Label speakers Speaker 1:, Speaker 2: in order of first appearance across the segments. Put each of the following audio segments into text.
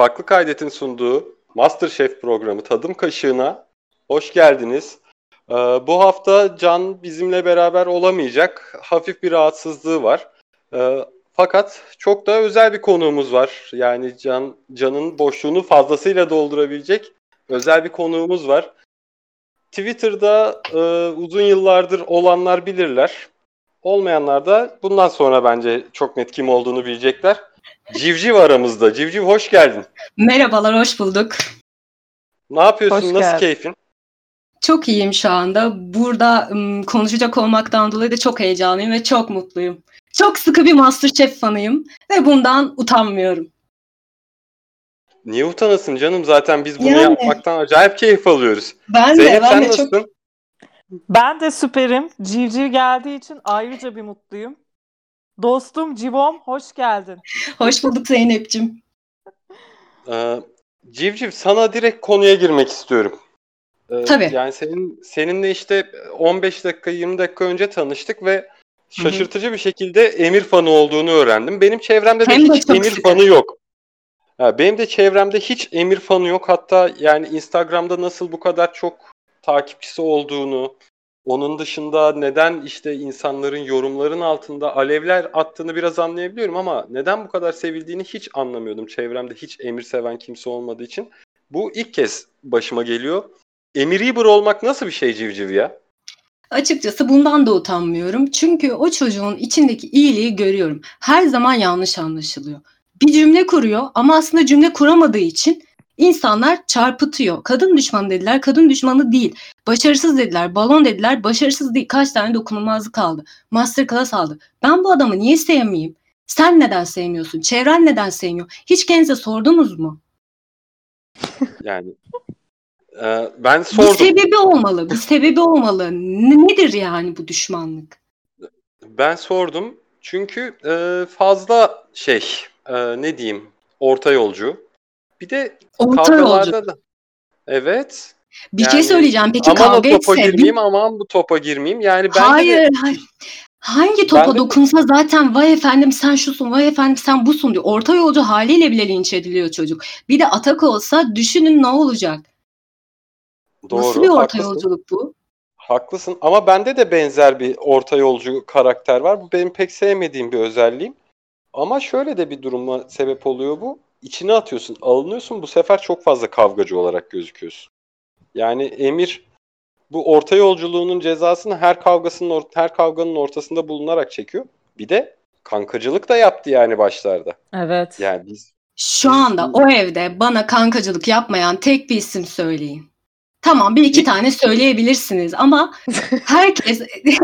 Speaker 1: Farklı Kaydet'in sunduğu Masterchef programı Tadım Kaşığı'na hoş geldiniz. Ee, bu hafta Can bizimle beraber olamayacak. Hafif bir rahatsızlığı var. Ee, fakat çok da özel bir konuğumuz var. Yani Can Can'ın boşluğunu fazlasıyla doldurabilecek özel bir konuğumuz var. Twitter'da e, uzun yıllardır olanlar bilirler. Olmayanlar da bundan sonra bence çok net kim olduğunu bilecekler. Civciv aramızda. Civciv hoş geldin.
Speaker 2: Merhabalar, hoş bulduk.
Speaker 1: Ne yapıyorsun?
Speaker 3: Hoş
Speaker 1: Nasıl
Speaker 3: geldin.
Speaker 1: keyfin?
Speaker 2: Çok iyiyim şu anda. Burada ım, konuşacak olmaktan dolayı da çok heyecanlıyım ve çok mutluyum. Çok sıkı bir Masterchef fanıyım ve bundan utanmıyorum.
Speaker 1: Niye utanasın canım? Zaten biz bunu
Speaker 2: Yani.
Speaker 1: yapmaktan acayip keyif alıyoruz.
Speaker 2: Ben de,
Speaker 1: Zeynep
Speaker 2: ben
Speaker 1: sen
Speaker 2: de çok
Speaker 1: nasılsın?
Speaker 3: Ben de süperim. Civciv geldiği için ayrıca bir mutluyum. Dostum Civom hoş geldin.
Speaker 2: hoş bulduk Zeynep'ciğim.
Speaker 1: Ee, Civciv sana direkt konuya girmek istiyorum. Ee,
Speaker 2: Tabii.
Speaker 1: Yani senin seninle işte 15 dakika 20 dakika önce tanıştık ve şaşırtıcı bir şekilde Emir fanı olduğunu öğrendim. Benim çevremde de
Speaker 2: Hem de
Speaker 1: hiç
Speaker 2: çok
Speaker 1: Emir fanı yok. Ha, benim de çevremde hiç Emir fanı yok. Hatta yani Instagram'da nasıl bu kadar çok takipçisi olduğunu, onun dışında neden işte insanların yorumların altında alevler attığını biraz anlayabiliyorum ama neden bu kadar sevildiğini hiç anlamıyordum. Çevremde hiç Emir seven kimse olmadığı için. Bu ilk kez başıma geliyor. Emir Eber olmak nasıl bir şey civciv ya?
Speaker 2: Açıkçası bundan da utanmıyorum. Çünkü o çocuğun içindeki iyiliği görüyorum. Her zaman yanlış anlaşılıyor. Bir cümle kuruyor ama aslında cümle kuramadığı için insanlar çarpıtıyor. Kadın düşmanı dediler, kadın düşmanı değil. Başarısız dediler, balon dediler, başarısız değil. Kaç tane dokunulmazlık aldı. Masterclass aldı. Ben bu adamı niye sevmeyeyim? Sen neden sevmiyorsun? Çevren neden sevmiyor? Hiç kendinize sordunuz mu?
Speaker 1: Yani e, ben
Speaker 2: Bir
Speaker 1: sordum.
Speaker 2: sebebi olmalı. Bir sebebi olmalı. Nedir yani bu düşmanlık?
Speaker 1: Ben sordum. Çünkü e, fazla şey e, ne diyeyim orta yolcu. Bir de
Speaker 2: Orta
Speaker 1: kavgalarda
Speaker 2: yolcu.
Speaker 1: da evet.
Speaker 2: Bir
Speaker 1: Yani
Speaker 2: şey söyleyeceğim. Peki
Speaker 1: aman
Speaker 2: kavga
Speaker 1: topa
Speaker 2: etse
Speaker 1: girmeyeyim aman bu topa girmeyeyim. Yani bence de
Speaker 2: Hayır, hayır. Hangi topa
Speaker 1: Ben de-
Speaker 2: dokunsa zaten vay efendim sen şusun, vay efendim sen busun diyor. Orta yolcu haliyle bile linç ediliyor çocuk. Bir de atak olsa düşünün ne olacak?
Speaker 1: doğru
Speaker 2: Nasıl bir orta
Speaker 1: haklısın.
Speaker 2: yolculuk bu?
Speaker 1: Haklısın ama bende de benzer bir orta yolcu karakter var. Bu benim pek sevmediğim bir özelliğim. Ama şöyle de bir duruma sebep oluyor bu. İçine atıyorsun, alınıyorsun. Bu sefer çok fazla kavgacı olarak gözüküyorsun. Yani Emir bu orta yolculuğunun cezasını her kavgasının or- her kavganın ortasında bulunarak çekiyor. Bir de kankacılık da yaptı yani başlarda.
Speaker 3: Evet.
Speaker 1: Yani biz
Speaker 2: Şu anda o evde bana kankacılık yapmayan tek bir isim söyleyin. Tamam bir iki tane söyleyebilirsiniz ama herkes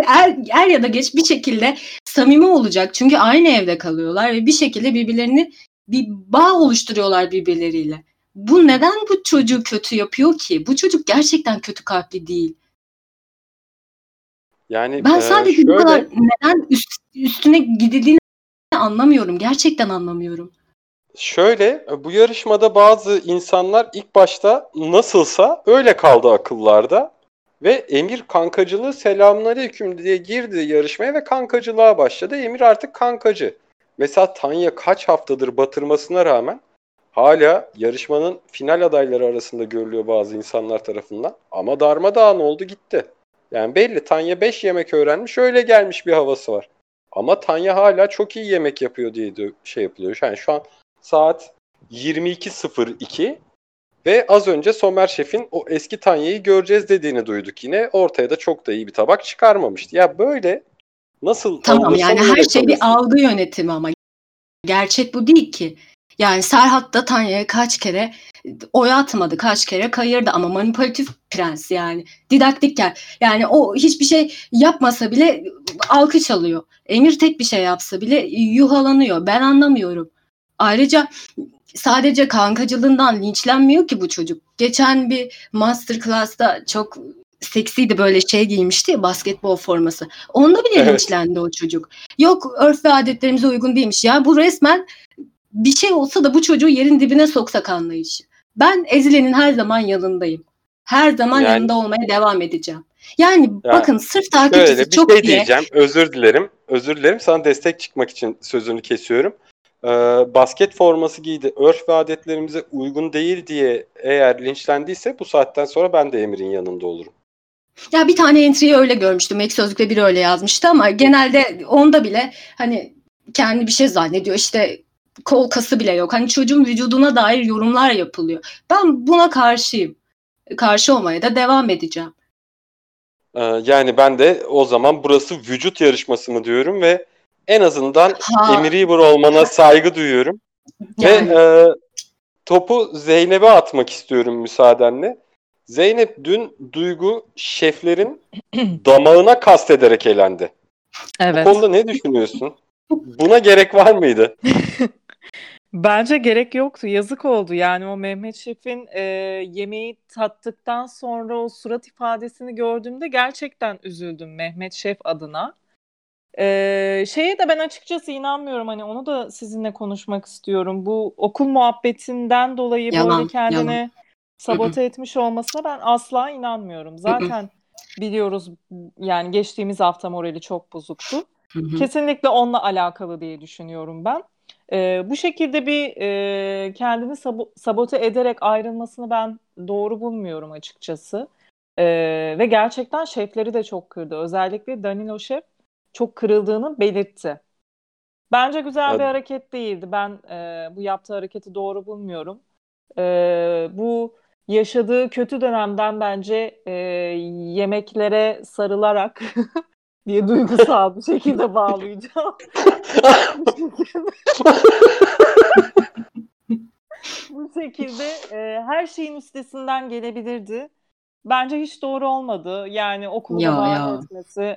Speaker 2: er, er ya da geç bir şekilde samimi olacak. Çünkü aynı evde kalıyorlar ve bir şekilde birbirlerini bir bağ oluşturuyorlar birbirleriyle. Bu neden bu çocuğu kötü yapıyor ki? Bu çocuk gerçekten kötü kalpli değil.
Speaker 1: yani
Speaker 2: Ben
Speaker 1: e,
Speaker 2: sadece bu
Speaker 1: şöyle
Speaker 2: kadar neden üst- üstüne gidildiğini anlamıyorum. Gerçekten anlamıyorum.
Speaker 1: Şöyle, bu yarışmada bazı insanlar ilk başta nasılsa öyle kaldı akıllarda. Ve Emir kankacılığı selamünaleyküm diye girdi yarışmaya ve kankacılığa başladı. Emir artık kankacı. Mesela Tanya kaç haftadır batırmasına rağmen hala yarışmanın final adayları arasında görülüyor bazı insanlar tarafından. Ama darmadağın oldu gitti. Yani belli Tanya 5 yemek öğrenmiş öyle gelmiş bir havası var. Ama Tanya hala çok iyi yemek yapıyor diye de şey yapılıyor. Yani şu an saat 22.02 ve az önce Somer Şef'in o eski Tanya'yı göreceğiz dediğini duyduk yine. Ortaya da çok da iyi bir tabak çıkarmamıştı. Ya böyle nasıl
Speaker 2: Tamam yani her şey bir algı yönetimi ama gerçek bu değil ki. Yani Serhat da Tanya'ya kaç kere oy atmadı, kaç kere kayırdı ama manipülatif prens yani. Didaktikken. Yani o hiçbir şey yapmasa bile alkış alıyor. Emir tek bir şey yapsa bile yuhalanıyor. Ben anlamıyorum. Ayrıca sadece kankacılığından linçlenmiyor ki bu çocuk. Geçen bir masterclass'ta çok seksiydi böyle şey giymişti ya basketbol forması. Onda bile
Speaker 1: Evet.
Speaker 2: linçlendi o çocuk. Yok örf ve adetlerimize uygun değilmiş. Ya bu resmen bir şey olsa da bu çocuğu yerin dibine soksak anlayışı. Ben Ezile'nin her zaman yanındayım. Her zaman
Speaker 1: Yani-
Speaker 2: yanında olmaya devam edeceğim. Yani
Speaker 1: Ya,
Speaker 2: bakın sırf takipçisi
Speaker 1: Şöyle bir
Speaker 2: çok
Speaker 1: şey
Speaker 2: diye
Speaker 1: diyeceğim. Özür dilerim. Özür dilerim. Sana destek çıkmak için sözünü kesiyorum. e, basket forması giydi, örf ve adetlerimize uygun değil diye eğer linçlendiyse bu saatten sonra ben de Emir'in yanında olurum.
Speaker 2: Ya bir tane entry'yi öyle görmüştüm. Ek sözlükte biri öyle yazmıştı ama genelde onda bile hani kendi bir şey zannediyor. İşte kol kası bile yok. Hani çocuğun vücuduna dair yorumlar yapılıyor. Ben buna karşıyım. Karşı olmaya da devam edeceğim.
Speaker 1: Ee, yani ben de o zaman burası vücut yarışması mı diyorum ve en azından
Speaker 2: Ha.
Speaker 1: Emir olmana saygı duyuyorum.
Speaker 2: Yani.
Speaker 1: Ve e, topu Zeynep'e atmak istiyorum müsaadenle. Zeynep dün Duygu şeflerin damağına kastederek elendi.
Speaker 3: Evet.
Speaker 1: Bu konuda ne düşünüyorsun? Buna gerek var mıydı?
Speaker 3: Bence gerek yoktu. Yazık oldu. Yani o Mehmet Şef'in e, yemeği tattıktan sonra o surat ifadesini gördüğümde gerçekten üzüldüm Mehmet Şef adına. E, şeye de ben açıkçası inanmıyorum. Hani onu da sizinle konuşmak istiyorum. Bu okul muhabbetinden dolayı
Speaker 2: Yalan,
Speaker 3: böyle kendini
Speaker 2: yalan.
Speaker 3: Sabote etmiş olmasına ben asla inanmıyorum. Zaten biliyoruz yani geçtiğimiz hafta morali çok bozuktu. Kesinlikle onunla alakalı diye düşünüyorum ben. Ee, bu şekilde bir e, kendini sabo- sabote ederek ayrılmasını ben doğru bulmuyorum açıkçası. Ee, ve gerçekten şefleri de çok kırdı. Özellikle Danilo şef çok kırıldığını belirtti. Bence güzel bir
Speaker 1: Evet.
Speaker 3: hareket değildi. Ben e, bu yaptığı hareketi doğru bulmuyorum. Ee, bu yaşadığı kötü dönemden bence e, yemeklere sarılarak diye duygusal bir şekilde bağlayacağım. Bu şekilde e, her şeyin üstesinden gelebilirdi. Bence hiç doğru olmadı. Yani okulu
Speaker 2: Ya, ya.
Speaker 3: etmesi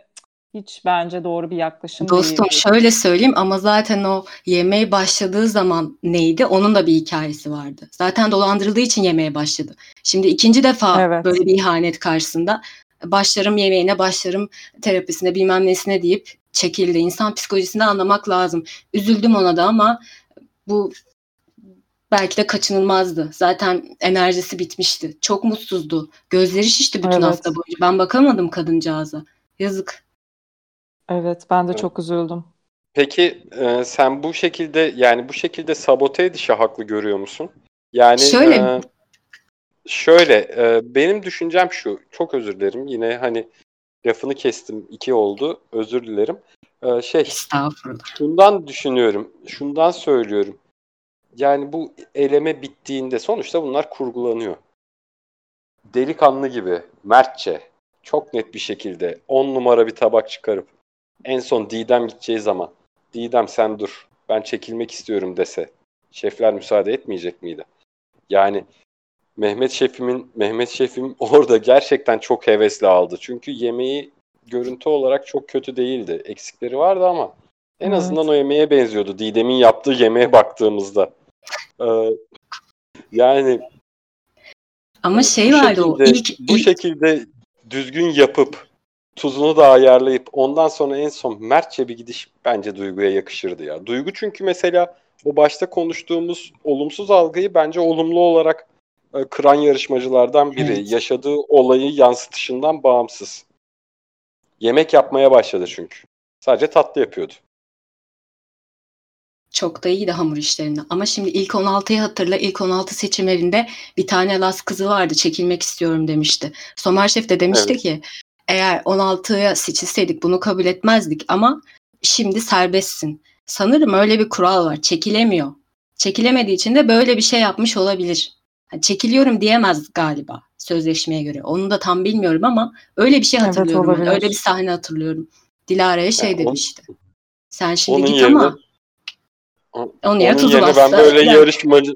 Speaker 3: hiç bence doğru bir yaklaşım
Speaker 2: Dostum
Speaker 3: değil.
Speaker 2: şöyle söyleyeyim ama zaten o yemeğe başladığı zaman neydi? Onun da bir hikayesi vardı. Zaten dolandırıldığı için yemeye başladı. Şimdi ikinci defa
Speaker 3: Evet.
Speaker 2: böyle bir ihanet karşısında başlarım yemeğine, başlarım terapisine, bilmem nesine deyip çekildi. İnsan psikolojisini anlamak lazım. Üzüldüm ona da ama bu belki de kaçınılmazdı. Zaten enerjisi bitmişti. Çok mutsuzdu. Gözleri şişti bütün
Speaker 3: Evet.
Speaker 2: hafta boyunca. Ben bakamadım kadıncağıza. Yazık.
Speaker 3: Evet, ben de
Speaker 1: Evet.
Speaker 3: çok üzüldüm.
Speaker 1: Peki e, sen bu şekilde yani bu şekilde sabote edişi haklı görüyor musun? Yani
Speaker 2: Şöyle-
Speaker 1: e, şöyle e, benim düşüncem şu. Çok özür dilerim. Yine hani lafını kestim. iki oldu. Özür dilerim. E, şey
Speaker 2: Estağfurullah.
Speaker 1: şundan düşünüyorum. Şundan söylüyorum. Yani bu eleme bittiğinde sonuçta bunlar kurgulanıyor. Delikanlı gibi, mertçe, çok net bir şekilde 10 numara bir tabak çıkarıp en son Didem gideceği zaman Didem sen dur ben çekilmek istiyorum dese şefler müsaade etmeyecek miydi? Yani Mehmet şefimin Mehmet şefim orada gerçekten çok hevesli aldı. Çünkü yemeği görüntü olarak çok kötü değildi. Eksikleri vardı ama en
Speaker 3: Evet.
Speaker 1: azından o yemeğe benziyordu. Didem'in yaptığı yemeğe baktığımızda. Ee, yani
Speaker 2: Ama
Speaker 1: e,
Speaker 2: şey vardı o ilk,
Speaker 1: bu
Speaker 2: ilk
Speaker 1: şekilde düzgün yapıp tuzunu da ayarlayıp ondan sonra en son mertçe bir gidiş bence Duygu'ya yakışırdı ya. Duygu çünkü mesela o başta konuştuğumuz olumsuz algıyı bence olumlu olarak e, kıran yarışmacılardan biri.
Speaker 2: Evet.
Speaker 1: Yaşadığı olayı yansıtışından bağımsız. Yemek yapmaya başladı çünkü. Sadece tatlı yapıyordu.
Speaker 2: çok da iyiydi hamur işlerinde. Ama şimdi ilk 16'yı hatırla. İlk 16 seçimlerinde bir tane Las kızı vardı. Çekilmek istiyorum demişti. Somer Şef de demişti
Speaker 1: Evet.
Speaker 2: ki eğer 16'ya seçilseydik bunu kabul etmezdik ama şimdi serbestsin. Sanırım öyle bir kural var. Çekilemiyor. Çekilemediği için de böyle bir şey yapmış olabilir. Yani çekiliyorum diyemez galiba sözleşmeye göre. Onu da tam bilmiyorum ama öyle bir şey
Speaker 3: Evet,
Speaker 2: hatırlıyorum.
Speaker 3: olabilir.
Speaker 2: öyle bir sahne hatırlıyorum. Dilara'ya şey
Speaker 1: Yani on-
Speaker 2: demişti. Sen şimdi
Speaker 1: Onun
Speaker 2: git
Speaker 1: yerine
Speaker 2: ama onun yerine
Speaker 1: Onun yerine ben böyle
Speaker 2: Yani-
Speaker 1: yarışmacı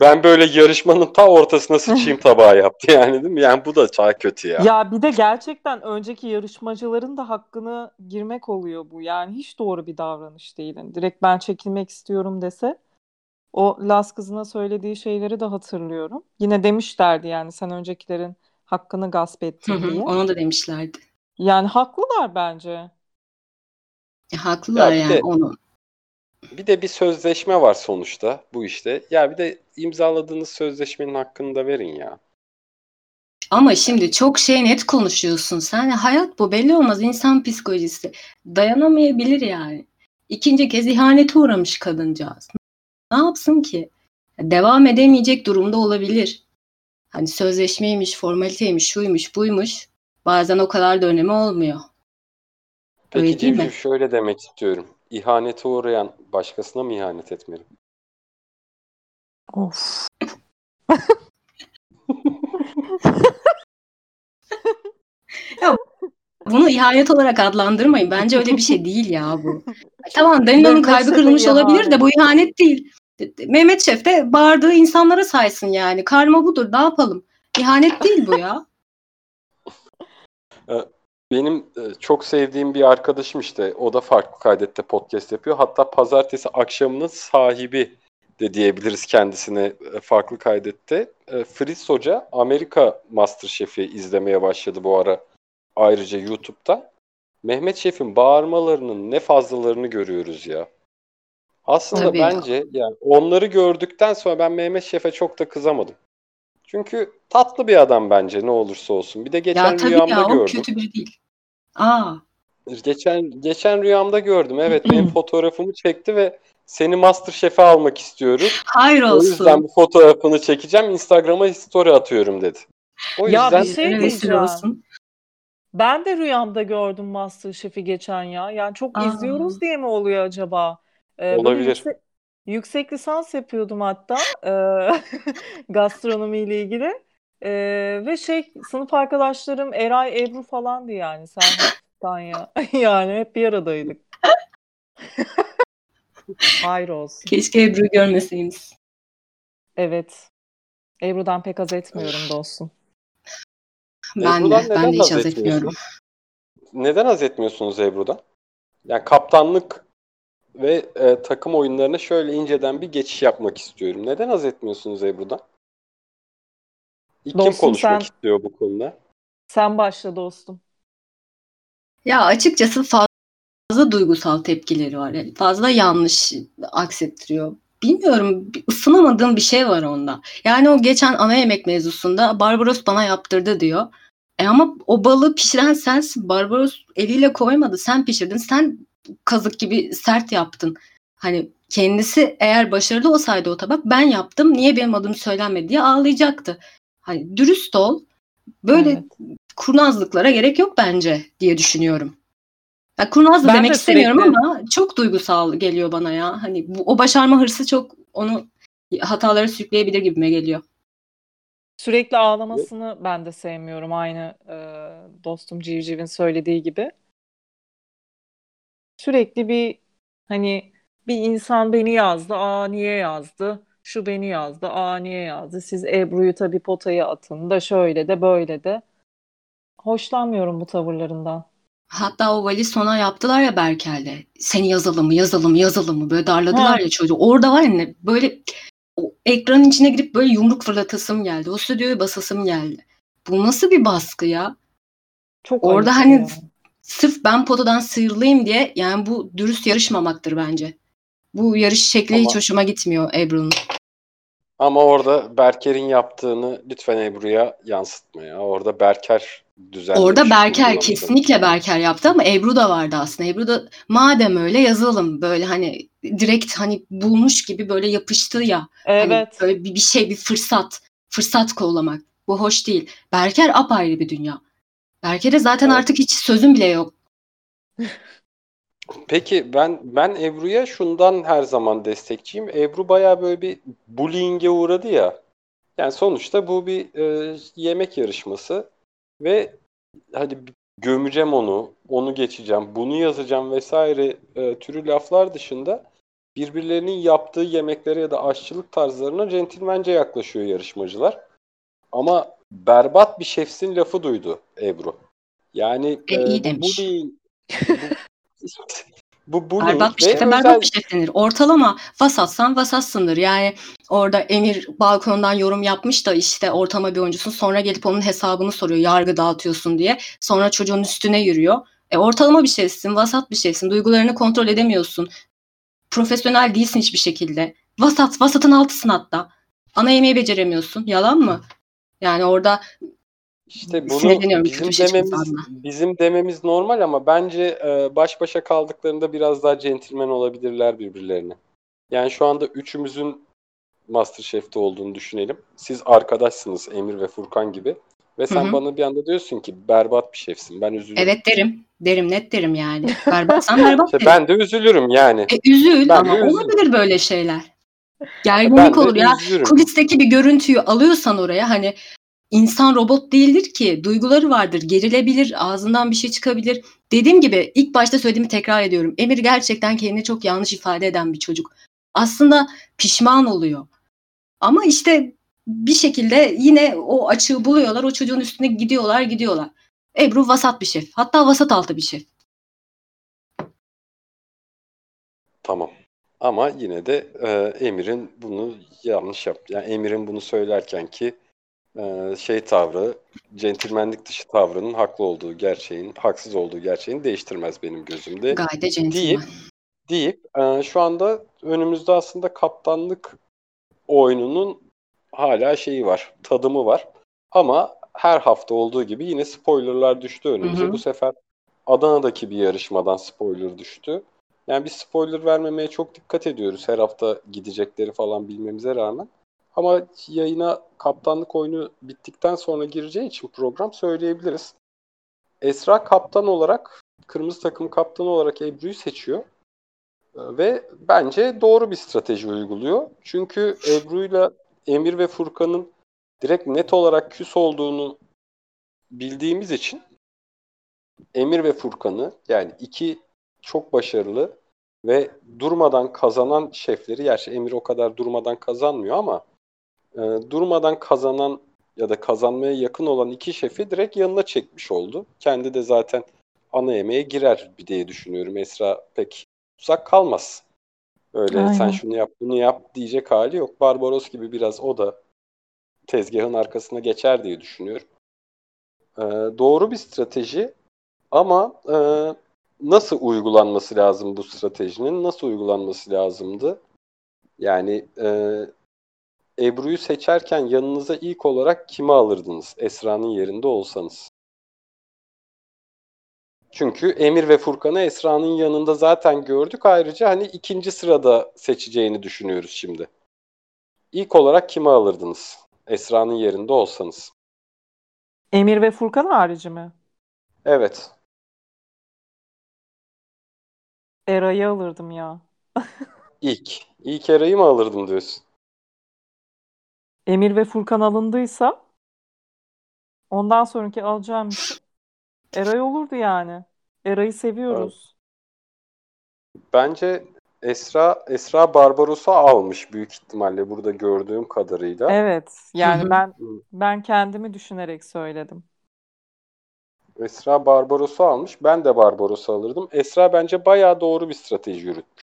Speaker 1: ben böyle yarışmanın ta ortasına sıçayım tabağı yaptı yani değil mi? Yani bu da çok kötü ya.
Speaker 3: Ya bir de gerçekten önceki yarışmacıların da hakkını girmek oluyor bu. Yani hiç doğru bir davranış değil. Yani direkt ben çekilmek istiyorum dese o Las kızına söylediği şeyleri de hatırlıyorum. Yine demişlerdi yani sen öncekilerin hakkını gasp ettin diye.
Speaker 2: onu da demişlerdi.
Speaker 3: Yani haklılar bence.
Speaker 2: E, haklılar
Speaker 1: Ya
Speaker 2: yani
Speaker 1: de-
Speaker 2: onu.
Speaker 1: Bir de bir sözleşme var sonuçta bu işte. Ya bir de imzaladığınız sözleşmenin hakkını da verin ya.
Speaker 2: Ama şimdi çok şey net konuşuyorsun. Sen hayat bu belli olmaz insan psikolojisi. Dayanamayabilir yani. İkinci kez ihanete uğramış kadıncağız. Ne yapsın ki? Devam edemeyecek durumda olabilir. Hani sözleşmeymiş, formaliteymiş, şuymuş, buymuş. Bazen o kadar da önemi olmuyor.
Speaker 1: Peki
Speaker 2: Öyle değil mi?
Speaker 1: Civciv şöyle demek istiyorum. İhanete uğrayan başkasına mı ihanet etmeli?
Speaker 3: Of.
Speaker 2: Bunu ihanet olarak adlandırmayın. Bence öyle bir şey değil ya bu. Tamam
Speaker 3: Mehmet
Speaker 2: kalbi kırılmış olabilir de bu ihanet değil. Mehmet Şef de bağırdığı insanlara saysın yani. Karma budur. Ne yapalım? İhanet değil bu ya.
Speaker 1: Benim e, çok sevdiğim bir arkadaşım işte o da farklı kaydette podcast yapıyor. Hatta pazartesi akşamının sahibi de diyebiliriz kendisine e, farklı kaydette. E, Fritz Hoca Amerika Masterchef'i izlemeye başladı bu ara ayrıca YouTube'da. Mehmet Şef'in bağırmalarının ne fazlalarını görüyoruz ya. Aslında
Speaker 2: Tabii
Speaker 1: bence yani onları gördükten sonra ben Mehmet Şef'e çok da kızamadım. Çünkü tatlı bir adam bence ne olursa olsun. Bir de geçen
Speaker 2: ya tabii
Speaker 1: rüyamda
Speaker 2: ya o
Speaker 1: gördüm.
Speaker 2: kötü biri değil. Aa,
Speaker 1: Geçen geçen rüyamda gördüm. Evet benim fotoğrafımı çekti ve seni MasterChef'e almak istiyoruz.
Speaker 2: hayır
Speaker 1: O yüzden
Speaker 2: olsun.
Speaker 1: bu fotoğrafını çekeceğim. Instagram'a story atıyorum dedi. O
Speaker 3: Ya
Speaker 1: yüzden
Speaker 3: bir şey diyeceğim.
Speaker 2: olsun.
Speaker 3: Ben de rüyamda gördüm Masterchef'i geçen ya. Yani çok
Speaker 2: Aa.
Speaker 3: izliyoruz diye mi oluyor acaba? Ee, böyle
Speaker 1: Olabilir.
Speaker 3: yüksek, yüksek lisans yapıyordum hatta eee gastronomiyle ilgili. Eee, ve şey sınıf arkadaşlarım Eray, Ebru falandı yani. Serhat, Tanya. Yani hep bir aradaydık. Hayır olsun.
Speaker 2: Keşke Ebru'yu görmeseyiniz.
Speaker 3: Evet. Ebru'dan pek haz etmiyorum dostum.
Speaker 2: Ben
Speaker 1: Ebru'dan
Speaker 2: de, ben
Speaker 1: neden
Speaker 2: de hiç
Speaker 1: haz
Speaker 2: etmiyorum.
Speaker 1: Neden haz etmiyorsunuz Ebru'dan? Yani kaptanlık ve e, takım oyunlarına şöyle inceden bir geçiş yapmak istiyorum. Neden haz etmiyorsunuz Ebru'dan? İlk kim
Speaker 3: Dostum
Speaker 1: konuşmak
Speaker 3: sen-
Speaker 1: istiyor bu konuda?
Speaker 3: Sen başla dostum.
Speaker 2: Ya açıkçası fazla duygusal tepkileri var. Yani fazla yanlış aksettiriyor. Bilmiyorum ısınamadığım bir şey var onda. Yani o geçen ana yemek mevzusunda Barbaros bana yaptırdı diyor. E ama o balığı pişiren sensin. Barbaros eliyle koymadı. Sen pişirdin. Sen kazık gibi sert yaptın. Hani kendisi eğer başarılı olsaydı o tabak ben yaptım. Niye benim adım söylenmedi diye ağlayacaktı. Hani dürüst ol. Böyle
Speaker 3: Evet.
Speaker 2: kurnazlıklara gerek yok bence diye düşünüyorum. Ya kurnaz da
Speaker 3: Ben
Speaker 2: demek
Speaker 3: de
Speaker 2: istemiyorum
Speaker 3: sürekli-
Speaker 2: ama çok duygusal geliyor bana ya. Hani bu, o başarma hırsı çok onu hatalara sürükleyebilir gibime geliyor.
Speaker 3: Sürekli ağlamasını ben de sevmiyorum. Aynı e, dostum Civciv'in söylediği gibi. Sürekli bir hani bir insan beni yazdı. Aa niye yazdı? Şu beni yazdı. Aa niye yazdı? Siz Ebru'yu tabii potaya atın da şöyle de böyle de. Hoşlanmıyorum bu tavırlarından.
Speaker 2: Hatta o valiz sona yaptılar ya Berkel'de. Seni yazalım mı yazalım mı yazalım mı böyle darladılar
Speaker 3: Ha.
Speaker 2: ya çocuğu. Orada var ya ne- böyle o ekranın içine girip böyle yumruk fırlatasım geldi. O stüdyoya basasım geldi. Bu nasıl bir baskı ya?
Speaker 3: Çok
Speaker 2: Orada hani
Speaker 3: ya.
Speaker 2: Sırf ben potadan sıyrılayım diye yani bu dürüst yarışmamaktır bence. Bu yarış şekli hiç
Speaker 1: Ama-
Speaker 2: hoşuma gitmiyor Ebru'nun.
Speaker 1: Ama orada Berker'in yaptığını lütfen Ebru'ya yansıtma ya. Orada Berker düzenlemiş.
Speaker 2: Orada Berker kesinlikle Berker yaptı ama Ebru da vardı aslında. Ebru da madem öyle yazalım böyle hani direkt hani bulmuş gibi böyle yapıştı ya. Hani
Speaker 3: Evet.
Speaker 2: böyle bir, bir şey bir fırsat. Fırsat kollamak. Bu hoş değil. Berker apayrı bir dünya. Berker'e zaten
Speaker 1: Evet.
Speaker 2: artık hiç sözüm bile yok.
Speaker 1: Peki ben ben Ebru'ya şundan her zaman destekçiyim. Ebru bayağı böyle bir bullying'e uğradı ya. Yani sonuçta bu bir e, yemek yarışması ve hadi gömeceğim onu, onu geçeceğim, bunu yazacağım vesaire e, türü laflar dışında birbirlerinin yaptığı yemeklere ya da aşçılık tarzlarına centilmence yaklaşıyor yarışmacılar. Ama berbat bir şefsin lafı duydu Ebru. Yani
Speaker 2: E, iyi
Speaker 1: bu
Speaker 2: demiş.
Speaker 1: bullying bu, bu bullying
Speaker 2: Berbat bir
Speaker 1: ve
Speaker 2: şefe
Speaker 1: özel-
Speaker 2: berbat bir şef denir. Ortalama vasatsan vasatsındır. Yani orada Emir balkondan yorum yapmış da işte ortama bir oyuncusun. Sonra gelip onun hesabını soruyor. Yargı dağıtıyorsun diye. Sonra çocuğun üstüne yürüyor. E, ortalama bir şefsin. Vasat bir şefsin. Duygularını kontrol edemiyorsun. Profesyonel değilsin hiçbir şekilde. Vasat. Vasatın altısın hatta. Ana yemeği beceremiyorsun. Yalan mı? Yani orada
Speaker 1: İşte bunu bizim
Speaker 2: şey
Speaker 1: dememiz bizim dememiz normal ama bence e, baş başa kaldıklarında biraz daha centilmen olabilirler birbirlerine. Yani şu anda üçümüzün Masterchef'te olduğunu düşünelim. Siz arkadaşsınız Emir ve Furkan gibi. Ve sen
Speaker 2: Hı hı.
Speaker 1: bana bir anda diyorsun ki berbat bir şefsin. Ben üzülürüm.
Speaker 2: Evet derim. Derim net derim yani. Berbatsan berbat
Speaker 1: İşte
Speaker 2: derim.
Speaker 1: ben de üzülürüm yani.
Speaker 2: E, üzül
Speaker 1: Ben
Speaker 2: ama olabilir böyle şeyler. Gerginlik olur ya.
Speaker 1: üzülürüm.
Speaker 2: Kulisteki bir görüntüyü alıyorsan oraya hani insan robot değildir ki. Duyguları vardır. Gerilebilir. Ağzından bir şey çıkabilir. Dediğim gibi ilk başta söylediğimi tekrar ediyorum. Emir gerçekten kendini çok yanlış ifade eden bir çocuk. Aslında pişman oluyor. Ama işte bir şekilde yine o açığı buluyorlar. O çocuğun üstüne gidiyorlar gidiyorlar. Ebru vasat bir şef. Hatta vasat altı bir şef.
Speaker 1: Tamam. Ama yine de e, Emir'in bunu yanlış yaptı. Yani Emir'in bunu söylerken ki e, şey tavrı, centilmenlik dışı tavrının haklı olduğu gerçeğin, haksız olduğu gerçeğini değiştirmez benim gözümde.
Speaker 2: Gayet de
Speaker 1: Deyip,
Speaker 2: centilmen.
Speaker 1: deyip e, şu anda önümüzde aslında kaptanlık oyununun hala şeyi var, tadımı var. Ama her hafta olduğu gibi yine spoilerlar düştü önümüze.
Speaker 2: Hı hı.
Speaker 1: Bu sefer Adana'daki bir yarışmadan spoiler düştü. Yani biz spoiler vermemeye çok dikkat ediyoruz her hafta gidecekleri falan bilmemize rağmen. Ama yayına kaptanlık oyunu bittikten sonra gireceği için program söyleyebiliriz. Esra kaptan olarak, kırmızı takım kaptanı olarak Ebru'yu seçiyor. Ee, Ve bence doğru bir strateji uyguluyor. Çünkü Ebru'yla Emir ve Furkan'ın direkt net olarak küs olduğunu bildiğimiz için Emir ve Furkan'ı yani iki çok başarılı ve durmadan kazanan şefleri, gerçi Emir o kadar durmadan kazanmıyor ama e, durmadan kazanan ya da kazanmaya yakın olan iki şefi direkt yanına çekmiş oldu. Kendi de zaten ana yemeğe girer diye düşünüyorum. Esra pek uzak kalmaz. Öyle
Speaker 3: Aynen.
Speaker 1: sen şunu yap bunu yap diyecek hali yok. Barbaros gibi biraz o da tezgahın arkasına geçer diye düşünüyorum. Ee, doğru bir strateji ama e, nasıl uygulanması lazım bu stratejinin? Nasıl uygulanması lazımdı? Yani e, Ebru'yu seçerken yanınıza ilk olarak kimi alırdınız? Esra'nın yerinde olsanız. Çünkü Emir ve Furkan'ı Esra'nın yanında zaten gördük. Ayrıca hani ikinci sırada seçeceğini düşünüyoruz şimdi. İlk olarak kimi alırdınız? Esra'nın yerinde olsanız.
Speaker 3: Emir ve Furkan harici mi?
Speaker 1: Evet.
Speaker 3: Eray'ı alırdım ya.
Speaker 1: İlk. İlk Eray'ı mı alırdım diyorsun?
Speaker 3: Emir ve Furkan alındıysa ondan sonraki alacağım Eray olurdu yani. Eray'ı seviyoruz.
Speaker 1: Bence Esra Esra Barbaros'u almış büyük ihtimalle burada gördüğüm kadarıyla.
Speaker 3: Evet. Yani ben ben kendimi düşünerek söyledim.
Speaker 1: Esra Barbaros'u almış. Ben de Barbaros'u alırdım. Esra bence bayağı doğru bir strateji yürüttü.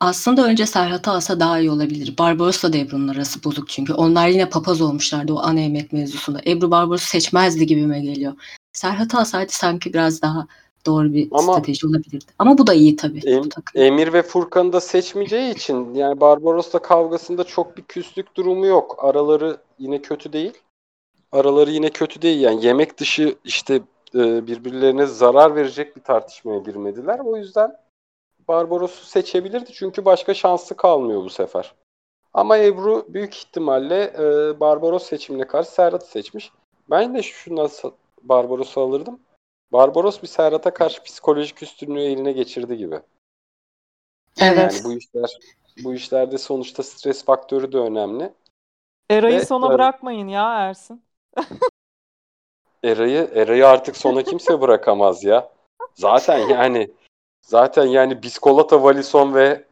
Speaker 2: Aslında önce Serhat'ı alsa daha iyi olabilir. Barbaros'la da Ebru'nun arası bozuk çünkü. Onlar yine papaz olmuşlardı o ana yemek mevzusunda. Ebru Barbaros'u seçmezdi gibime geliyor. Serhat'ı alsaydı sanki biraz daha doğru bir
Speaker 1: Ama-
Speaker 2: strateji olabilirdi. Ama bu da iyi tabii.
Speaker 1: Em-. Emir ve Furkan'ı da seçmeyeceği için yani Barbaros'la kavgasında çok bir küslük durumu yok. Araları yine kötü değil. Araları yine kötü değil. Yani yemek dışı işte e, birbirlerine zarar verecek bir tartışmaya girmediler. O yüzden Barbaros'u seçebilirdi çünkü başka şansı kalmıyor bu sefer. Ama Ebru büyük ihtimalle e, Barbaros seçimine karşı Serhat'ı seçmiş. Ben de şundan Barbaros'u alırdım. Barbaros bir Serhat'a karşı psikolojik üstünlüğü eline geçirdi gibi.
Speaker 2: Evet.
Speaker 1: Yani bu işler bu işlerde sonuçta stres faktörü de önemli.
Speaker 3: Eray'ı
Speaker 1: Ve-
Speaker 3: sona bırakmayın ya Ersin.
Speaker 1: Eray'ı Eray'ı artık sona kimse bırakamaz ya. Zaten yani zaten yani biskolata Valison ve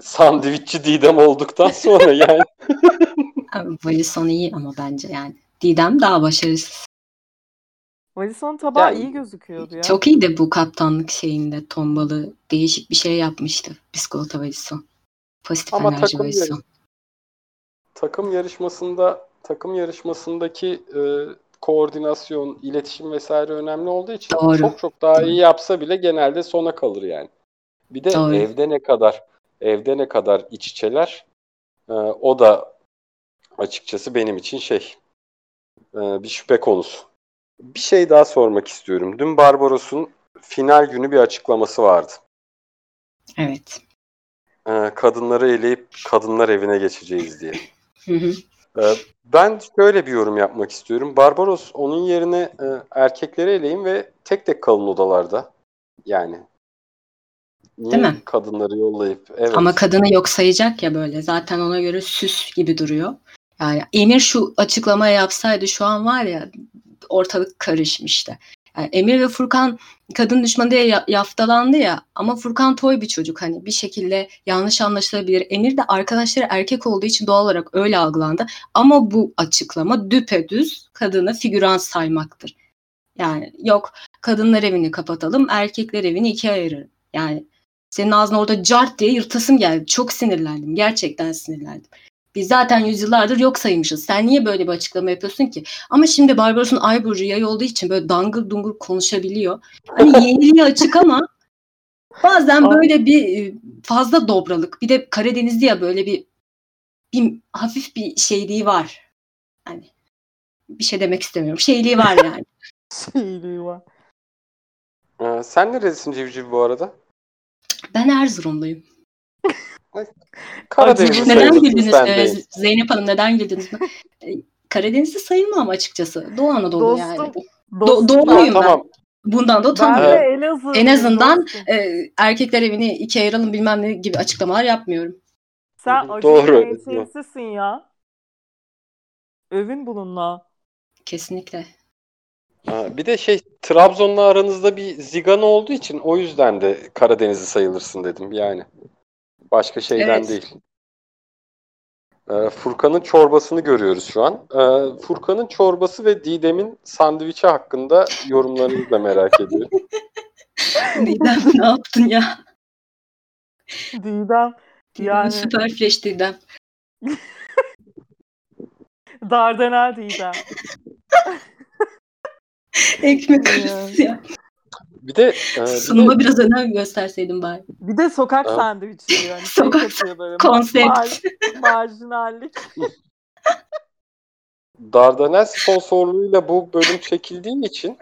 Speaker 1: sandviççi Didem olduktan sonra yani
Speaker 2: Abi, Valison iyi ama bence yani. Didem daha başarısız.
Speaker 3: Valison'un tabağı
Speaker 1: Yani-
Speaker 3: iyi gözüküyordu ya.
Speaker 2: Çok iyi de bu kaptanlık şeyinde tombalı değişik bir şey yapmıştı. Biskolata Valison. Pozitif
Speaker 1: Ama
Speaker 2: enerji
Speaker 1: takım
Speaker 2: Valison.
Speaker 1: yarış- takım yarışmasında takım yarışmasındaki e, koordinasyon, iletişim vesaire önemli olduğu için
Speaker 2: Doğru.
Speaker 1: çok çok daha iyi yapsa bile genelde sona kalır yani. Bir de
Speaker 2: Doğru.
Speaker 1: evde ne kadar evde ne kadar iç içeler e, o da açıkçası benim için şey e, bir şüphe konusu. Bir şey daha sormak istiyorum. Dün Barbaros'un final günü bir açıklaması vardı.
Speaker 2: Evet.
Speaker 1: e, kadınları eleyip kadınlar evine geçeceğiz diye.
Speaker 2: Hı hı.
Speaker 1: E, ben şöyle bir yorum yapmak istiyorum. Barbaros onun yerine e, erkekleri eleyin ve tek tek kalın odalarda. Yani. Niye
Speaker 2: Değil mi?
Speaker 1: kadınları yollayıp evet.
Speaker 2: Ama kadını yok sayacak ya böyle. Zaten ona göre süs gibi duruyor. Yani Emir şu açıklamayı yapsaydı şu an var ya ortalık karışmıştı. Yani Emir ve Furkan kadın düşmanı diye ya- yaftalandı ya ama Furkan toy bir çocuk hani bir şekilde yanlış anlaşılabilir. Emir de arkadaşları erkek olduğu için doğal olarak öyle algılandı. Ama bu açıklama düpedüz kadını figüran saymaktır. Yani yok kadınlar evini kapatalım erkekler evini ikiye ayırırım. Yani senin ağzına orada cart diye yırtasım geldi. Çok sinirlendim. Gerçekten sinirlendim. Biz zaten yüzyıllardır yok saymışız. Sen niye böyle bir açıklama yapıyorsun ki? Ama şimdi Barbaros'un ay burcu yay olduğu için böyle dangır dungur konuşabiliyor. Hani yeniliği açık ama bazen böyle bir e, fazla dobralık. Bir de Karadenizli ya böyle bir, bir hafif bir şeyliği var. Hani bir şey demek istemiyorum. Şeyliği var yani.
Speaker 3: Şeyliği var.
Speaker 1: E, sen neredesin Civciv bu arada?
Speaker 2: Ben Erzurumluyum.
Speaker 1: Karadenizli
Speaker 2: Neden güldünüz?
Speaker 1: değil.
Speaker 2: Zeynep Hanım neden güldünüz? Ee, Karadenizli sayılmam açıkçası. Doğu Anadolu
Speaker 3: Dostum,
Speaker 2: yani. Do-
Speaker 3: Dostum,
Speaker 2: doğuluyum
Speaker 1: Ha,
Speaker 2: ben.
Speaker 1: tamam.
Speaker 2: Bundan da
Speaker 3: Ben
Speaker 2: utanmıyorum.
Speaker 3: de Elazığ.
Speaker 2: En azından e, erkekler evini iki ayıralım bilmem ne gibi açıklamalar yapmıyorum.
Speaker 3: Sen
Speaker 1: doğru.
Speaker 3: temsilcisin ya. Övün bununla.
Speaker 2: Kesinlikle.
Speaker 1: Ha, bir de şey Trabzon'la aranızda bir zigan olduğu için o yüzden de Karadenizli sayılırsın dedim yani. Başka şeyden
Speaker 2: Evet.
Speaker 1: değil. Ee, Furkan'ın çorbasını görüyoruz şu an. Ee, Furkan'ın çorbası ve Didem'in sandviçi hakkında yorumlarınızı da merak ediyorum.
Speaker 2: Didem ne yaptın ya?
Speaker 3: Didem. Yani
Speaker 2: süper fresh Didem.
Speaker 3: Dardanel Didem.
Speaker 2: Ekmek arası ya.
Speaker 1: Bir de, e, bir
Speaker 2: Sunuma
Speaker 1: de
Speaker 2: biraz önem gösterseydin bari.
Speaker 3: Bir de sokak
Speaker 1: Ha.
Speaker 3: sandviçi diyor. Yani
Speaker 2: Sokak
Speaker 3: şey böyle.
Speaker 2: konsept.
Speaker 3: Mar- marjinallik.
Speaker 1: Dardanel sponsorluğuyla bu bölüm çekildiği için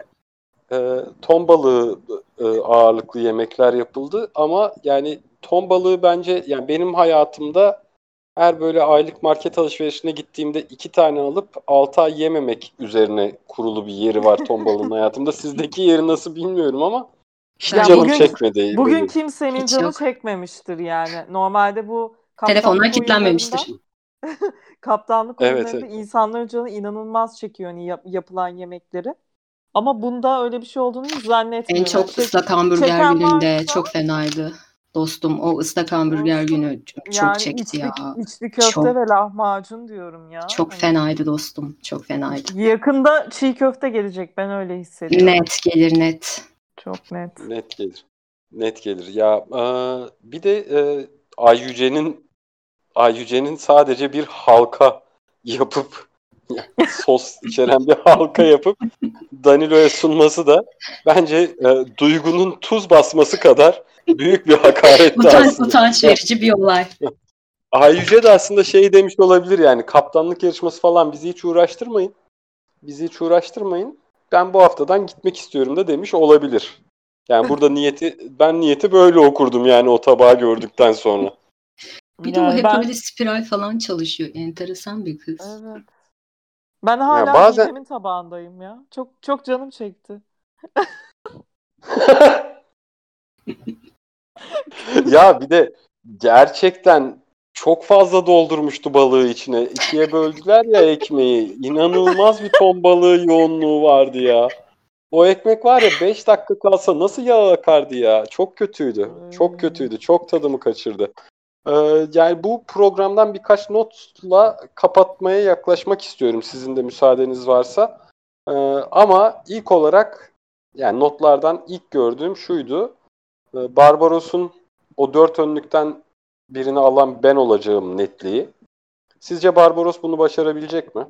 Speaker 1: e, ton balığı e, ağırlıklı yemekler yapıldı ama yani ton balığı bence yani benim hayatımda her böyle aylık market alışverişine gittiğimde iki tane alıp altı ay yememek üzerine kurulu bir yeri var ton balığının hayatımda. Sizdeki yeri nasıl bilmiyorum ama hiç
Speaker 2: Ya
Speaker 1: canım
Speaker 3: bugün-
Speaker 1: çekmedi.
Speaker 3: Bugün
Speaker 1: Öyle.
Speaker 3: kimsenin
Speaker 2: Hiç
Speaker 3: canı
Speaker 2: yok.
Speaker 3: çekmemiştir yani. Normalde bu
Speaker 2: Telefonlar kilitlenmemiştir.
Speaker 3: kaptanlık
Speaker 1: Evet,
Speaker 3: oyunlarında insanların canı inanılmaz çekiyor hani yap- yapılan yemekleri. Ama bunda öyle bir şey olduğunu hiç
Speaker 2: En
Speaker 3: zannetmiyorum.
Speaker 2: çok ıslak hamburger
Speaker 3: çeken varsa-
Speaker 2: çok fenaydı. Dostum o ıslak hamburger günü çok
Speaker 3: yani
Speaker 2: çekti
Speaker 3: içli,
Speaker 2: ya.
Speaker 3: içli köfte
Speaker 2: Çok-
Speaker 3: ve lahmacun diyorum ya.
Speaker 2: Çok
Speaker 3: Hani
Speaker 2: fenaydı dostum. Çok fenaydı.
Speaker 3: Yakında çiğ köfte gelecek ben öyle hissediyorum.
Speaker 2: Net gelir net.
Speaker 3: Çok net.
Speaker 1: Net gelir. Net gelir. Ya e, bir de e, Ay Yüce'nin Ay Yüce'nin sadece bir halka yapıp yani sos içeren bir halka yapıp Danilo'ya sunması da bence e, Duygu'nun tuz basması kadar büyük bir hakaretti
Speaker 2: Utanç,
Speaker 1: aslında.
Speaker 2: utanç verici bir olay.
Speaker 1: Ay Yüce de aslında şey demiş olabilir yani kaptanlık yarışması falan bizi hiç uğraştırmayın. Bizi hiç uğraştırmayın. Ben bu haftadan gitmek istiyorum da demiş olabilir. Yani burada niyeti ben niyeti böyle okurdum yani o tabağı gördükten sonra.
Speaker 2: Bir de o
Speaker 3: Yani
Speaker 2: hep
Speaker 3: ben-
Speaker 2: öyle spiral falan çalışıyor. Enteresan bir kız.
Speaker 3: Evet. Ben hala
Speaker 1: bazen-
Speaker 3: Didem'in tabağındayım ya. Çok çok canım çekti.
Speaker 1: ya bir de gerçekten çok fazla doldurmuştu balığı içine. İkiye böldüler ya ekmeği. İnanılmaz bir ton balığı yoğunluğu vardı ya. O ekmek var ya 5 dakika kalsa nasıl yağ akardı ya. Çok kötüydü. Çok kötüydü. Çok tadımı kaçırdı. Ee, yani bu programdan birkaç notla kapatmaya yaklaşmak istiyorum sizin de müsaadeniz varsa. Ee, ama ilk olarak yani notlardan ilk gördüğüm şuydu. Ee, Barbaros'un o dört önlükten birini alan ben olacağım netliği. Sizce Barbaros bunu başarabilecek mi?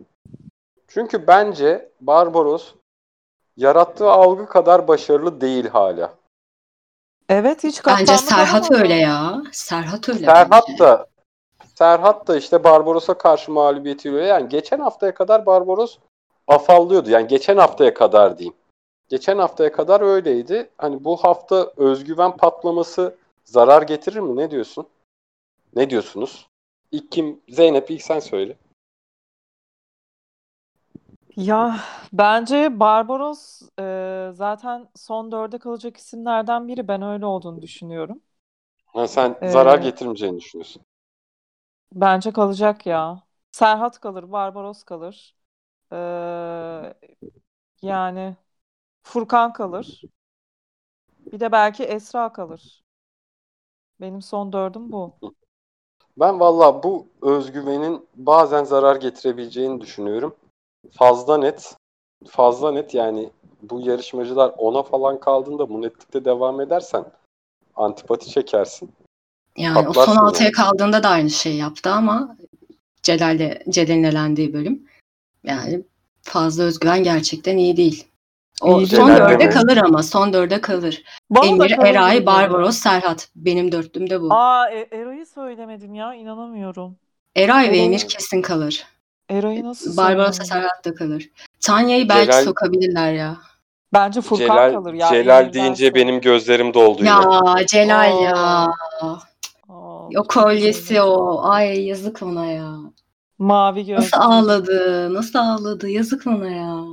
Speaker 1: Çünkü bence Barbaros yarattığı algı kadar başarılı değil hala.
Speaker 3: Evet hiç
Speaker 2: Bence Serhat
Speaker 3: alamadı.
Speaker 2: öyle ya. Serhat öyle
Speaker 1: Serhat
Speaker 2: bence.
Speaker 1: da Serhat da işte Barbaros'a karşı mağlubiyetiyle yani geçen haftaya kadar Barbaros afallıyordu. Yani geçen haftaya kadar diyeyim. Geçen haftaya kadar öyleydi. Hani bu hafta özgüven patlaması zarar getirir mi? Ne diyorsun? Ne diyorsunuz? İlk kim? Zeynep ilk sen söyle.
Speaker 3: Ya bence Barbaros e, zaten son dörde kalacak isimlerden biri. Ben öyle olduğunu düşünüyorum.
Speaker 1: Ha, sen
Speaker 3: Ee,
Speaker 1: zarar getirmeyeceğini düşünüyorsun.
Speaker 3: Bence kalacak ya. Serhat kalır, Barbaros kalır. Ee, yani Furkan kalır. Bir de belki Esra kalır. Benim son dördüm bu.
Speaker 1: Ben valla bu özgüvenin bazen zarar getirebileceğini düşünüyorum. Fazla net. Fazla net yani bu yarışmacılar ona falan kaldığında bu netlikte devam edersen antipati çekersin.
Speaker 2: Yani o
Speaker 1: Patlarsın
Speaker 2: son altıya
Speaker 1: yani.
Speaker 2: kaldığında da aynı şeyi yaptı ama Celal'le Celal'in elendiği bölüm. Yani fazla özgüven gerçekten iyi değil. O
Speaker 3: İyi
Speaker 2: son dörde
Speaker 1: Celal
Speaker 2: kalır ama son dörde kalır.
Speaker 3: Da
Speaker 2: Emir, Eray. Barbaros, Serhat. Benim dörtlüm de bu.
Speaker 3: Aa, E- Eray'ı söylemedim ya. inanamıyorum.
Speaker 2: Eray ve Emir kesin kalır.
Speaker 3: Eray'ı nasıl
Speaker 2: Barbaros ve
Speaker 3: söylemedim?
Speaker 2: Serhat da kalır. Tanya'yı belki
Speaker 1: Celal-
Speaker 2: sokabilirler ya.
Speaker 3: Bence Furkan
Speaker 1: Celal,
Speaker 3: kalır ya.
Speaker 1: Celal
Speaker 3: Emir'den
Speaker 1: deyince
Speaker 3: sonra.
Speaker 1: benim gözlerim doldu
Speaker 2: Ya
Speaker 1: yine.
Speaker 2: Celal ya.
Speaker 3: Aa,
Speaker 2: O kolyesi o. Ay yazık ona ya.
Speaker 3: Mavi gözlü.
Speaker 2: Nasıl ağladı? Nasıl ağladı? Yazık ona ya.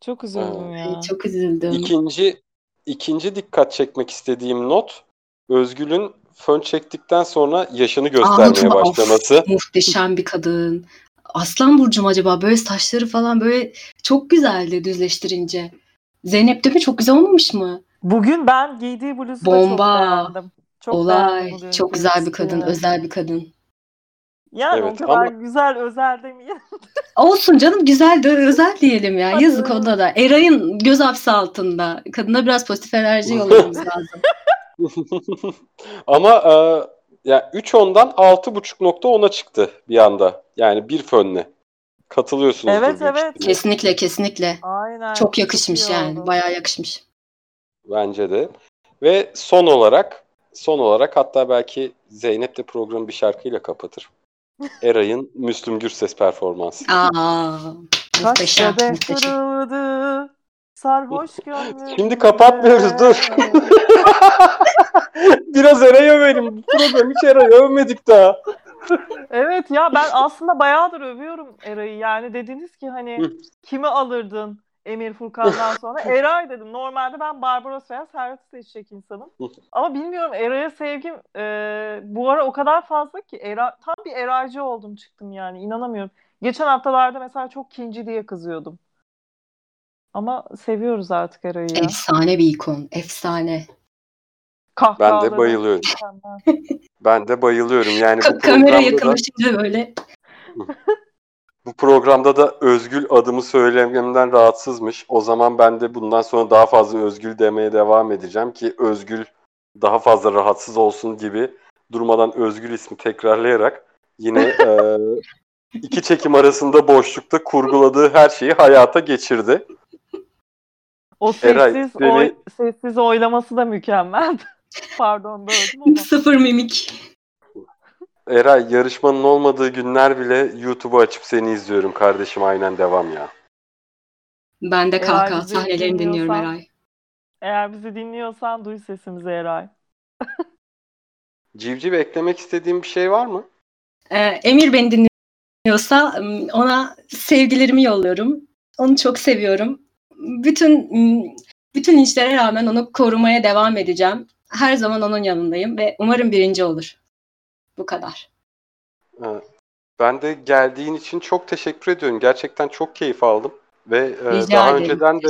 Speaker 3: Çok üzüldüm
Speaker 2: Ay,
Speaker 3: ya.
Speaker 2: çok üzüldüm.
Speaker 1: İkinci, ikinci dikkat çekmek istediğim not Özgül'ün fön çektikten sonra yaşını göstermeye
Speaker 2: of,
Speaker 1: başlaması.
Speaker 2: muhteşem bir kadın. Aslan burcum acaba böyle saçları falan böyle çok güzeldi düzleştirince. Zeynep de mi çok güzel olmamış mı?
Speaker 3: Bugün ben giydiği bluzu da çok
Speaker 2: Bomba.
Speaker 3: beğendim. Çok
Speaker 2: Olay.
Speaker 3: beğendim
Speaker 2: Çok güzel bir kadın, özel bir kadın.
Speaker 3: Yani
Speaker 1: Evet,
Speaker 3: o kadar
Speaker 1: ama-
Speaker 3: güzel özel demeyeyim.
Speaker 2: Olsun canım güzel de özel diyelim ya.
Speaker 3: Hadi.
Speaker 2: Yazık onda da. Eray'ın göz hapsi altında. Kadına biraz pozitif enerji yollamamız lazım.
Speaker 1: Ama e, ya 3 ondan 6.5.10'a çıktı bir anda. Yani bir fönle. Katılıyorsunuz
Speaker 3: Evet, evet.
Speaker 2: Kesinlikle kesinlikle.
Speaker 3: Aynen.
Speaker 2: Çok yakışmış
Speaker 3: iyi
Speaker 2: yani.
Speaker 3: oldu.
Speaker 2: Bayağı yakışmış.
Speaker 1: Bence de. Ve son olarak son olarak hatta belki Zeynep de programı bir şarkıyla kapatır. Eray'ın Müslüm Gürses performansı.
Speaker 2: Aa,
Speaker 3: Kaç
Speaker 2: muhteşem,
Speaker 3: kırıldı, sarhoş gönlüm.
Speaker 1: Şimdi kapatmıyoruz, dur. Biraz Eray'ı övelim. Bu program hiç Eray'ı övmedik daha.
Speaker 3: Evet ya ben aslında bayağıdır övüyorum Eray'ı. Yani dediniz ki hani kimi alırdın Emir Furkan'dan sonra? Eray dedim. Normalde ben Barbaros veya Serhat'ı seçecek insanım. Ama bilmiyorum Eray'a sevgim e, bu ara o kadar fazla ki Era, tam bir Eraycı oldum çıktım yani inanamıyorum. Geçen haftalarda mesela çok kinci diye kızıyordum. Ama seviyoruz artık Eray'ı ya.
Speaker 2: Efsane bir ikon. Efsane.
Speaker 3: Kahkahaları
Speaker 1: bayılıyorum.
Speaker 3: mükemmel.
Speaker 1: Ben de bayılıyorum. Yani bu
Speaker 2: Ka- kamera
Speaker 1: programda da,
Speaker 2: yakınlaşınca böyle.
Speaker 1: Bu programda da Özgül adımı söylememden rahatsızmış. O zaman ben de bundan sonra daha fazla Özgül demeye devam edeceğim ki Özgül daha fazla rahatsız olsun gibi durmadan Özgül ismi tekrarlayarak yine e, iki çekim arasında boşlukta kurguladığı her şeyi hayata geçirdi.
Speaker 3: O
Speaker 1: Eray,
Speaker 3: sessiz,
Speaker 1: seni-
Speaker 3: oy, sessiz oylaması da mükemmeldi. Pardon böldüm ama.
Speaker 2: Sıfır mimik.
Speaker 1: Eray yarışmanın olmadığı günler bile YouTube'u açıp seni izliyorum kardeşim aynen devam ya.
Speaker 2: Ben de kahkaha
Speaker 3: bizi
Speaker 2: sahnelerini dinliyorum
Speaker 3: dinliyorsan-
Speaker 2: Eray.
Speaker 3: Eğer bizi dinliyorsan duy sesimizi Eray.
Speaker 1: Civciv eklemek istediğin bir şey var mı?
Speaker 2: Ee, Emir beni dinliyorsa ona sevgilerimi yolluyorum. Onu çok seviyorum. Bütün bütün işlere rağmen onu korumaya devam edeceğim. Her zaman onun yanındayım ve umarım birinci olur. Bu kadar.
Speaker 1: Ben de geldiğin için çok teşekkür ediyorum. Gerçekten çok keyif aldım. Ve e,
Speaker 2: Rica
Speaker 1: daha
Speaker 2: ederim.
Speaker 1: önceden de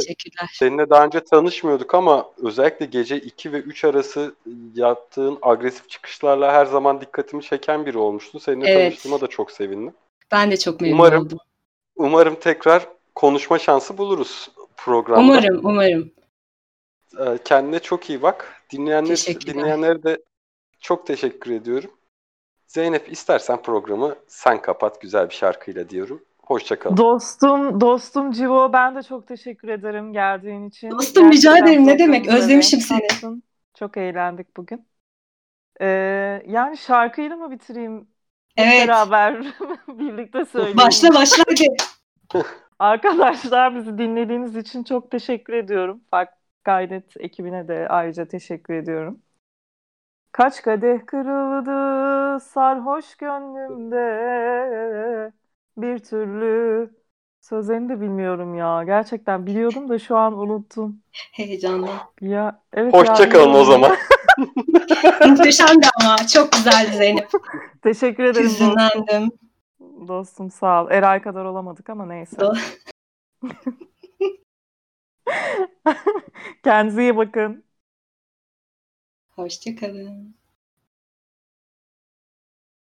Speaker 1: seninle daha önce tanışmıyorduk ama özellikle gece 2 ve 3 arası yaptığın agresif çıkışlarla her zaman dikkatimi çeken biri olmuştun. Seninle
Speaker 2: Evet.
Speaker 1: tanıştığıma da çok sevindim.
Speaker 2: Ben de çok memnun
Speaker 1: Umarım
Speaker 2: oldum.
Speaker 1: Umarım tekrar konuşma şansı buluruz programda.
Speaker 2: Umarım, umarım.
Speaker 1: Ee, Kendine çok iyi bak. Dinleyenler, dinleyenlere de çok teşekkür ediyorum. Zeynep istersen programı sen kapat güzel bir şarkıyla diyorum. Hoşçakalın.
Speaker 3: Dostum, dostum Civo ben de çok teşekkür ederim geldiğin için.
Speaker 2: Dostum, rica
Speaker 3: Gerçekten
Speaker 2: ederim. Ne demek? Özlemişim
Speaker 3: renk
Speaker 2: seni.
Speaker 3: kattın. Çok eğlendik bugün. Ee, yani şarkıyla mı bitireyim? Hep
Speaker 2: Evet.
Speaker 3: Beraber birlikte söyleyelim.
Speaker 2: Başla başla hadi.
Speaker 3: Arkadaşlar bizi dinlediğiniz için çok teşekkür ediyorum. Fark Kaydet ekibine de ayrıca teşekkür ediyorum. Kaç kadeh kırıldı sarhoş gönlümde bir türlü sözlerini de bilmiyorum ya. Gerçekten biliyordum da şu an unuttum.
Speaker 2: Heyecanlı.
Speaker 3: Ya evet ya,
Speaker 1: Hoşçakalın o zaman.
Speaker 2: Muhteşemdi ama. Çok güzeldi Zeynep.
Speaker 3: Teşekkür ederim.
Speaker 2: Hüzünlendim.
Speaker 3: Dostum sağ ol. Eray kadar olamadık ama neyse.
Speaker 2: Do-
Speaker 3: Kendinize iyi bakın.
Speaker 2: Hoşçakalın.